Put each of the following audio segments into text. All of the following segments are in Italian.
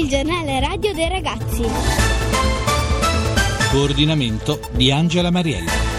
il giornale radio dei ragazzi. Coordinamento di Angela Mariella.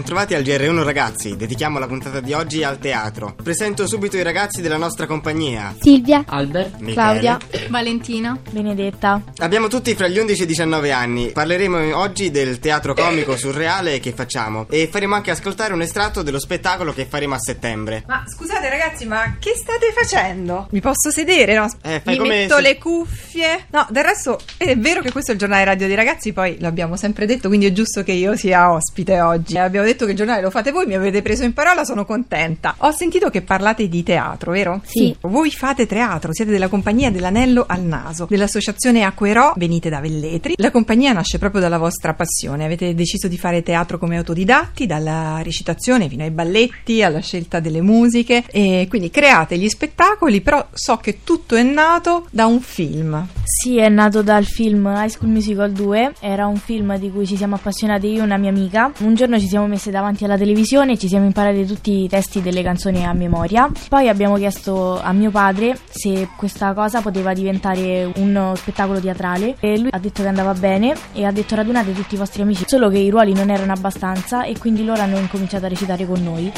Bentrovati al GR1 ragazzi, dedichiamo la puntata di oggi al teatro. Presento subito i ragazzi della nostra compagnia. Silvia, Albert, Michele. Claudia. Valentina. Benedetta. Abbiamo tutti fra gli 11 e i 19 anni. Parleremo oggi del teatro comico surreale che facciamo e faremo anche ascoltare un estratto dello spettacolo che faremo a settembre. Ma scusate ragazzi, ma che state facendo? Mi posso sedere, no? Eh, fai Mi come metto se- le cuffie. No, del resto è vero che questo è il giornale radio dei ragazzi, poi l'abbiamo sempre detto, quindi è giusto che io sia ospite oggi. Abbiamo detto che il giornale lo fate voi, mi avete preso in parola, sono contenta. Ho sentito che parlate di teatro, vero? Sì. Voi fate teatro, siete della compagnia dell'anello al naso, dell'associazione Acquerò, venite da Velletri. La compagnia nasce proprio dalla vostra passione. Avete deciso di fare teatro come autodidatti, dalla recitazione fino ai balletti, alla scelta delle musiche e quindi create gli spettacoli, però so che tutto è nato da un film. Sì, è nato dal film High School Musical 2. Era un film di cui ci siamo appassionati io e una mia amica. Un giorno ci siamo messe davanti alla televisione e ci siamo imparati tutti i testi delle canzoni a memoria. Poi abbiamo chiesto a mio padre se questa cosa poteva diventare uno spettacolo teatrale e lui ha detto che andava bene e ha detto radunate tutti i vostri amici. Solo che i ruoli non erano abbastanza e quindi loro hanno incominciato a recitare con noi.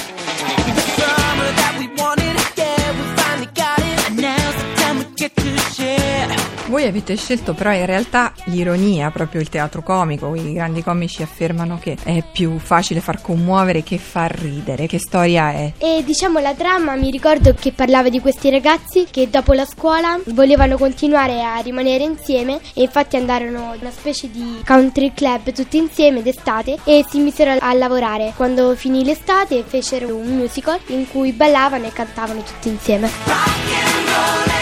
Voi avete scelto però in realtà l'ironia, proprio il teatro comico, i grandi comici affermano che è più facile far commuovere che far ridere. Che storia è? E diciamo la trama mi ricordo che parlava di questi ragazzi che dopo la scuola volevano continuare a rimanere insieme e infatti andarono in una specie di country club tutti insieme d'estate e si misero a lavorare. Quando finì l'estate fecero un musical in cui ballavano e cantavano tutti insieme.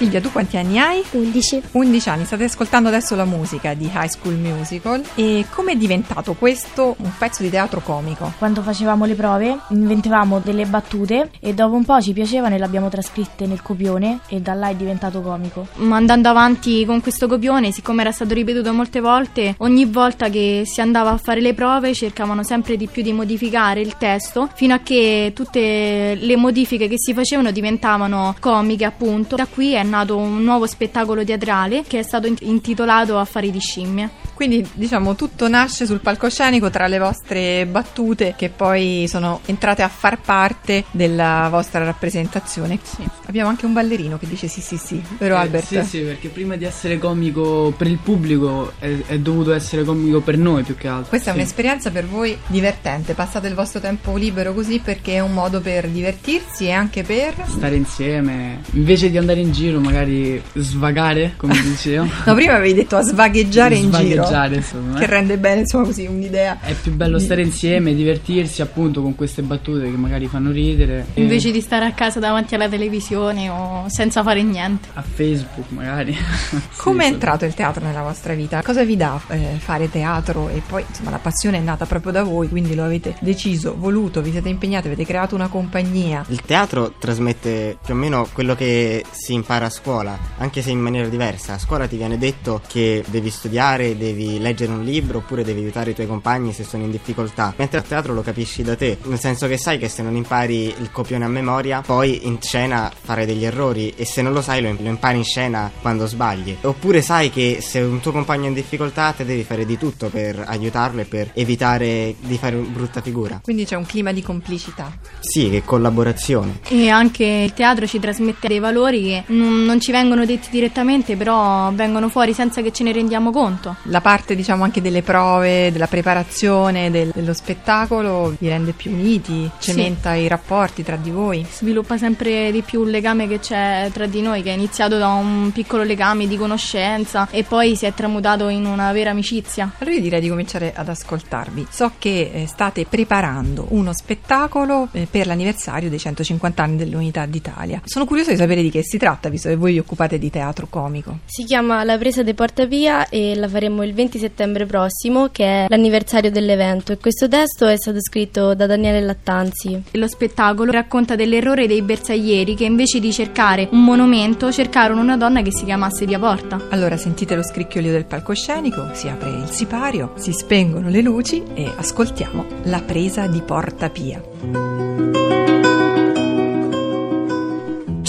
Silvia, tu quanti anni hai? 11. 11 anni, state ascoltando adesso la musica di High School Musical e come è diventato questo un pezzo di teatro comico? Quando facevamo le prove inventavamo delle battute e dopo un po' ci piacevano e le abbiamo trascritte nel copione e da là è diventato comico. Ma andando avanti con questo copione, siccome era stato ripetuto molte volte, ogni volta che si andava a fare le prove cercavano sempre di più di modificare il testo fino a che tutte le modifiche che si facevano diventavano comiche, appunto. Da qui è nato un nuovo spettacolo teatrale che è stato int- intitolato Affari di scimmie. Quindi diciamo tutto nasce sul palcoscenico tra le vostre battute che poi sono entrate a far parte della vostra rappresentazione. Abbiamo anche un ballerino che dice sì sì sì, vero Eh, Albert? Sì, sì, perché prima di essere comico per il pubblico è, è dovuto essere comico per noi più che altro. Questa è Sì. un'esperienza per voi divertente, passate il vostro tempo libero così perché è un modo per divertirsi e anche per... Stare insieme, invece di andare in giro, magari svagare, come dicevo. No, prima avevi detto a svagheggiare in giro, Svagheggiare, insomma. che rende bene insomma così un'idea. È più bello stare insieme, divertirsi appunto con queste battute che magari fanno ridere. E Invece di stare a casa davanti alla televisione o senza fare niente. A Facebook magari. Come è Sì, entrato il teatro nella vostra vita? Cosa vi dà eh, fare teatro? E poi insomma la passione è nata proprio da voi, quindi lo avete deciso, voluto, vi siete impegnati, avete creato una compagnia. Il teatro trasmette più o meno quello che si impara a scuola, anche se in maniera diversa. A scuola ti viene detto che devi studiare, devi leggere un libro oppure devi aiutare i tuoi compagni se sono in difficoltà. Mentre a teatro lo capisci da te, nel senso che sai che se non impari il copione a memoria, poi in scena farai degli errori e se non lo sai lo, lo impari in scena quando sbagli. Oppure sai che se un tuo compagno è in difficoltà te devi fare di tutto per aiutarlo e per evitare di fare una brutta figura. Quindi c'è un clima di complicità. Sì, che collaborazione. E anche il teatro ci trasmette dei valori che non, non ci vengono detti direttamente, però vengono fuori senza che ce ne rendiamo conto. La parte diciamo anche delle prove, della preparazione del- dello spettacolo vi rende più uniti, cementa i rapporti tra di voi. Sviluppa sempre di più il legame che c'è tra di noi, che è iniziato da un piccolo legame di conoscenza e poi si è tramutato in una vera amicizia. Allora io direi di cominciare ad ascoltarvi. So che eh, state preparando uno spettacolo eh, per l'anniversario dei 150 anni dell'Unità d'Italia. Sono curiosa di sapere di che si tratta, visto che voi vi occupate di teatro comico. Si chiama La presa di Portavia e la faremo il 20 settembre prossimo, che è l'anniversario dell'evento, e questo testo è stato scritto da Daniele Lattanzi. Lo spettacolo racconta dell'errore dei bersaglieri che invece di cercare un monumento cercarono una donna che si chiamasse Pia Porta. Allora sentite lo scricchiolio del palcoscenico, si apre il sipario, si spengono le luci e ascoltiamo la presa di Porta Pia.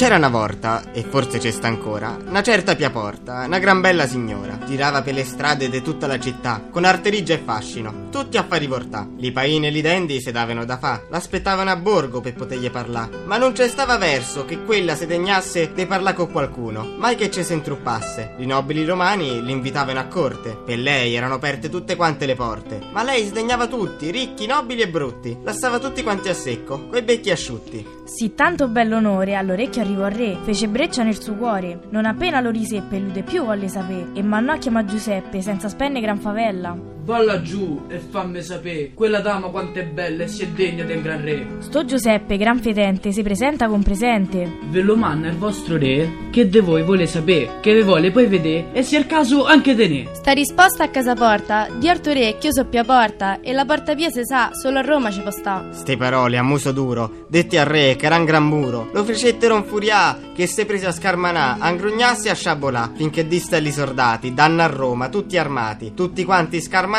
C'era una volta, e forse c'è sta ancora, una certa Pia Porta, una gran bella signora. Girava per le strade di tutta la città, con arterigia e fascino, tutti a fare portà. Li paini e li dendi se davano da fa, l'aspettavano a borgo per potergli parlà. Ma non c'è stava verso che quella se degnasse di parlà con qualcuno, mai che ci se intruppasse. I nobili romani l'invitavano a corte, per lei erano aperte tutte quante le porte. Ma lei sdegnava tutti, ricchi, nobili e brutti, lasciava tutti quanti a secco, coi becchi asciutti. Sì, tanto bell'onore all'orecchio arrivò il re, fece breccia nel suo cuore. Non appena lo riseppe, lui de più volle sapere, e mandò a chiamare Giuseppe, senza spenne gran favella. Va laggiù e fammi sapere, quella dama quanto è bella e si è degna del gran re. Sto Giuseppe, gran fetente, si presenta con presente. Ve lo manna il vostro re, che de voi vuole sapere, che ve vuole poi vedere, e sia il caso anche de ne. Sta risposta a casa porta, di orto re, che io so Pia Porta, e la porta via se sa, solo a Roma ci può sta. Ste parole a muso duro, detti al re che era un gran muro, lo fecettero un furià che se prese a scarmanà, a ingrugnasse e a sciabolà, finché dista gli soldati, danno a Roma, tutti armati, tutti quanti scarmanati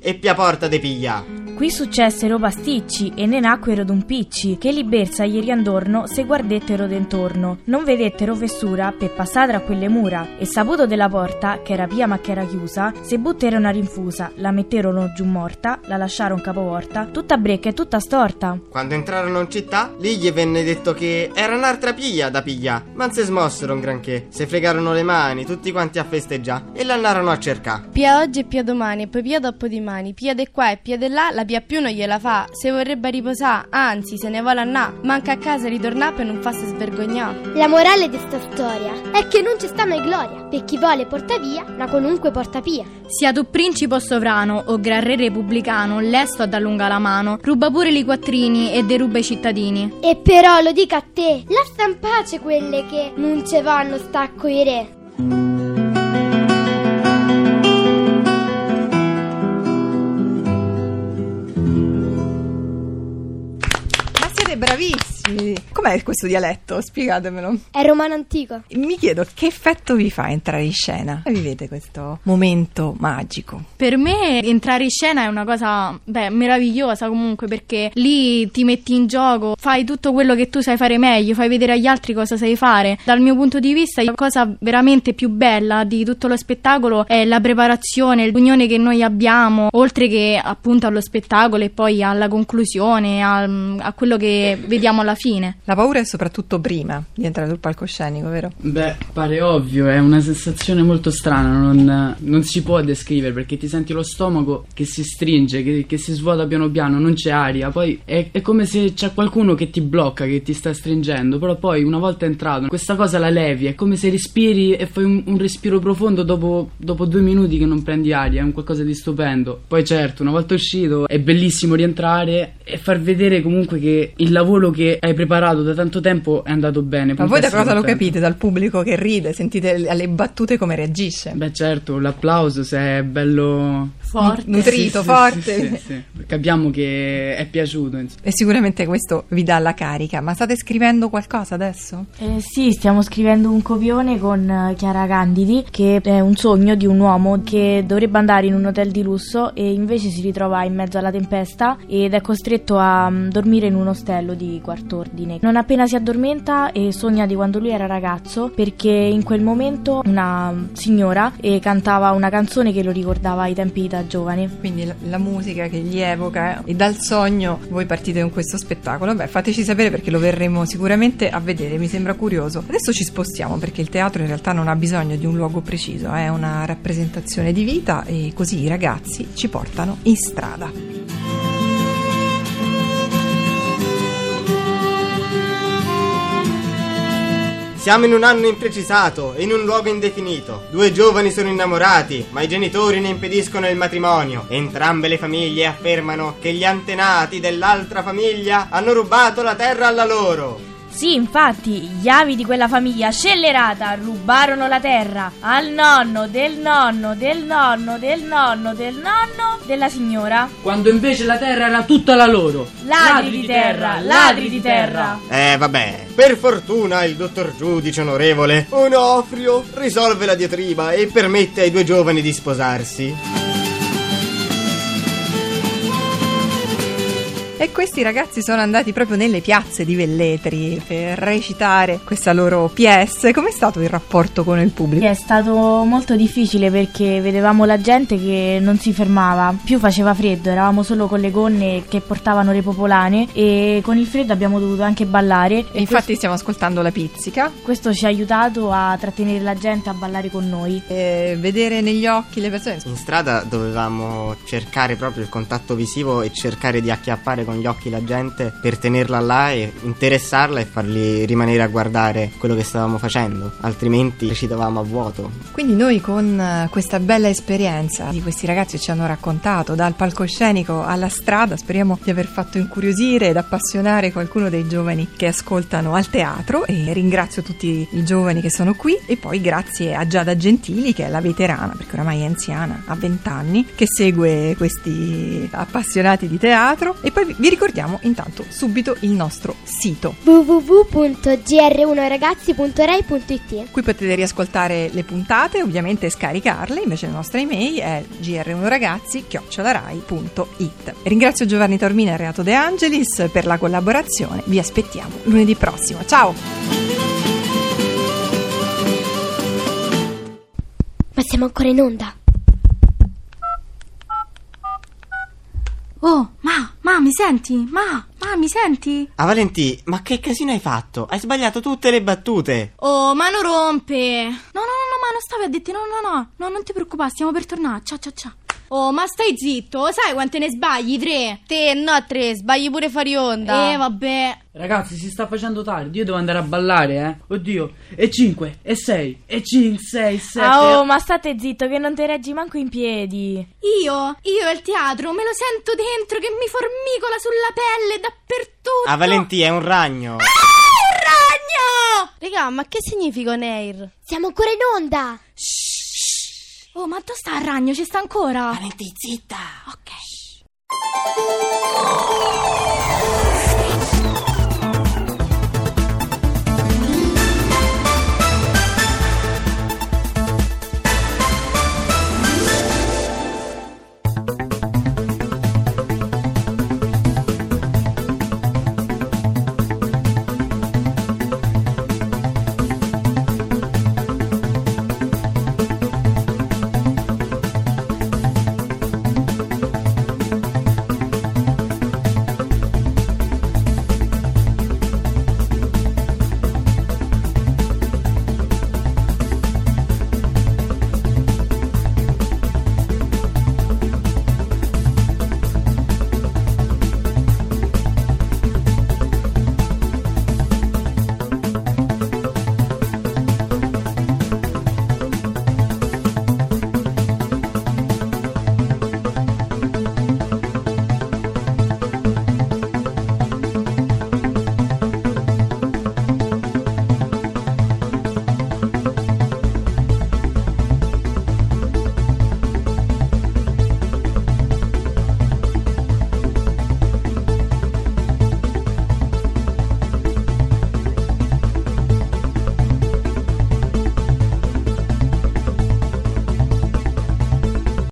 e Pia Porta de piglia. Qui successero pasticci e ne nacquero d'un picci, che li bersa ieri andorno se guardettero d'intorno. Non vedettero fessura per passare tra quelle mura, e saputo della porta, che era pia ma che era chiusa, se butterono a rinfusa, la metterono giù morta, la lasciarono capovolta, tutta brecca e tutta storta. Quando entrarono in città, lì gli venne detto che era un'altra piglia da piglia, ma non si smossero un granché, se fregarono le mani, tutti quanti a festeggiare, e l'andarono a cercare. Pia oggi e pia domani, e poi pia dopo dimani, pia de qua e pia de là, la pia più non gliela fa, se vorrebbe riposare, anzi se ne vuole annà, manca a casa ritornà per non farsi svergognare. La morale di sta storia è che non ci sta mai gloria, per chi vuole porta via, ma qualunque porta via. Sia tu principe o sovrano, o gran re repubblicano, lesto ad allunga la mano, ruba pure li quattrini e deruba i cittadini. E però lo dica a te, lascia in pace quelle che non ce vanno stacco i re. Siete bravissimi! Com'è questo dialetto? Spiegatemelo. È romano antico. Mi chiedo che effetto vi fa entrare in scena? Come vivete questo momento magico? Per me entrare in scena è una cosa, beh, meravigliosa comunque perché lì ti metti in gioco, fai tutto quello che tu sai fare meglio, fai vedere agli altri cosa sai fare. Dal mio punto di vista, la cosa veramente più bella di tutto lo spettacolo è la preparazione, l'unione che noi abbiamo, oltre che appunto allo spettacolo e poi alla conclusione, al- a quello che vediamo alla fine. La paura è soprattutto prima di entrare sul palcoscenico, vero? Beh, pare ovvio, è una sensazione molto strana, non, non si può descrivere perché ti senti lo stomaco che si stringe, che, che si svuota piano piano, non c'è aria, poi è, è come se c'è qualcuno che ti blocca, che ti sta stringendo, però poi una volta entrato questa cosa la levi, è come se respiri e fai un, un respiro profondo dopo, dopo due minuti che non prendi aria, è un qualcosa di stupendo. Poi certo, una volta uscito è bellissimo rientrare e far vedere comunque che il lavoro che hai preparato da tanto tempo è andato bene. Ma voi da cosa lo capite? Dal pubblico che ride, sentite le- alle battute come reagisce? Beh certo, l'applauso se è bello Forte. Nutrito, Sì, forte. sì, sì, sì. Capiamo che è piaciuto. insomma. E sicuramente questo vi dà la carica. Ma state scrivendo qualcosa adesso? Eh, sì, stiamo scrivendo un copione con eh, Chiara Candidi, che è un sogno di un uomo che dovrebbe andare in un hotel di lusso e invece si ritrova in mezzo alla tempesta ed è costretto a mm, dormire in un ostello di quart'ordine. Non appena si addormenta e sogna di quando lui era ragazzo, perché in quel momento una signora eh, cantava una canzone che lo ricordava ai tempi da giovane. Quindi la, la musica che gli evoca e dal sogno voi partite con questo spettacolo. Beh, fateci sapere perché lo verremo sicuramente a vedere, mi sembra curioso. Adesso ci spostiamo perché il teatro in realtà non ha bisogno di un luogo preciso, è una rappresentazione di vita e così i ragazzi ci portano in strada. Siamo in un anno imprecisato e in un luogo indefinito. Due giovani sono innamorati, ma i genitori ne impediscono il matrimonio. Entrambe le famiglie affermano che gli antenati dell'altra famiglia hanno rubato la terra alla loro. Sì, infatti, gli avi di quella famiglia scellerata rubarono la terra al nonno del nonno del nonno del nonno del nonno della signora. Quando invece la terra era tutta la loro. Ladri di terra, ladri di terra. Eh, vabbè. Per fortuna il dottor giudice onorevole Onofrio risolve la diatriba e permette ai due giovani di sposarsi. E questi ragazzi sono andati proprio nelle piazze di Velletri per recitare questa loro PS. Com'è stato il rapporto con il pubblico? È stato molto difficile perché vedevamo la gente che non si fermava, più faceva freddo, eravamo solo con le gonne che portavano le popolane e con il freddo abbiamo dovuto anche ballare. E infatti stiamo ascoltando la pizzica. Questo ci ha aiutato a trattenere la gente a ballare con noi. E vedere negli occhi le persone. In strada dovevamo cercare proprio il contatto visivo e cercare di acchiappare con gli occhi la gente per tenerla là e interessarla e farli rimanere a guardare quello che stavamo facendo, altrimenti recitavamo a vuoto. Quindi noi con eh, questa bella esperienza di questi ragazzi ci hanno raccontato dal palcoscenico alla strada, speriamo di aver fatto incuriosire ed appassionare qualcuno dei giovani che ascoltano al teatro e ringrazio tutti i giovani che sono qui e poi grazie a Giada Gentili che è la veterana perché oramai è anziana, ha 20 anni, che segue questi appassionati di teatro e poi vi ricordiamo intanto subito il nostro sito. www.gr1ragazzi.rai.it Qui potete riascoltare le puntate, ovviamente scaricarle, invece la nostra email è gr1ragazzi.rai.it. Ringrazio Giovanni Tormina e Reato De Angelis per la collaborazione, vi aspettiamo lunedì prossimo, ciao! Ma siamo ancora in onda. Oh, ma, mi senti? Ma, ma, mi senti? Ah, Valentì, ma che casino hai fatto? Hai sbagliato tutte le battute. Oh, ma non rompe! No, no, no, no, ma non stavi a dirti, no, no, no, no, non ti preoccupare, stiamo per tornare, ciao, ciao, ciao. Oh, ma stai zitto, sai quante ne sbagli? Tre? Te, no, tre, sbagli pure fuori onda. Eh, vabbè. Ragazzi, si sta facendo tardi. Io devo andare a ballare, eh. Oddio. E 5, e 6, e 5, 6, 7. Ah, oh, ma state zitto che non ti reggi manco in piedi. Io, io al teatro me lo sento dentro che mi formicola sulla pelle dappertutto. Ah, Valentì, è un ragno. Ah, un ragno! Raga, ma che significa Neir? Siamo ancora in onda. Oh, ma dove sta il ragno? Ci sta ancora? Valenti, zitta! Ok.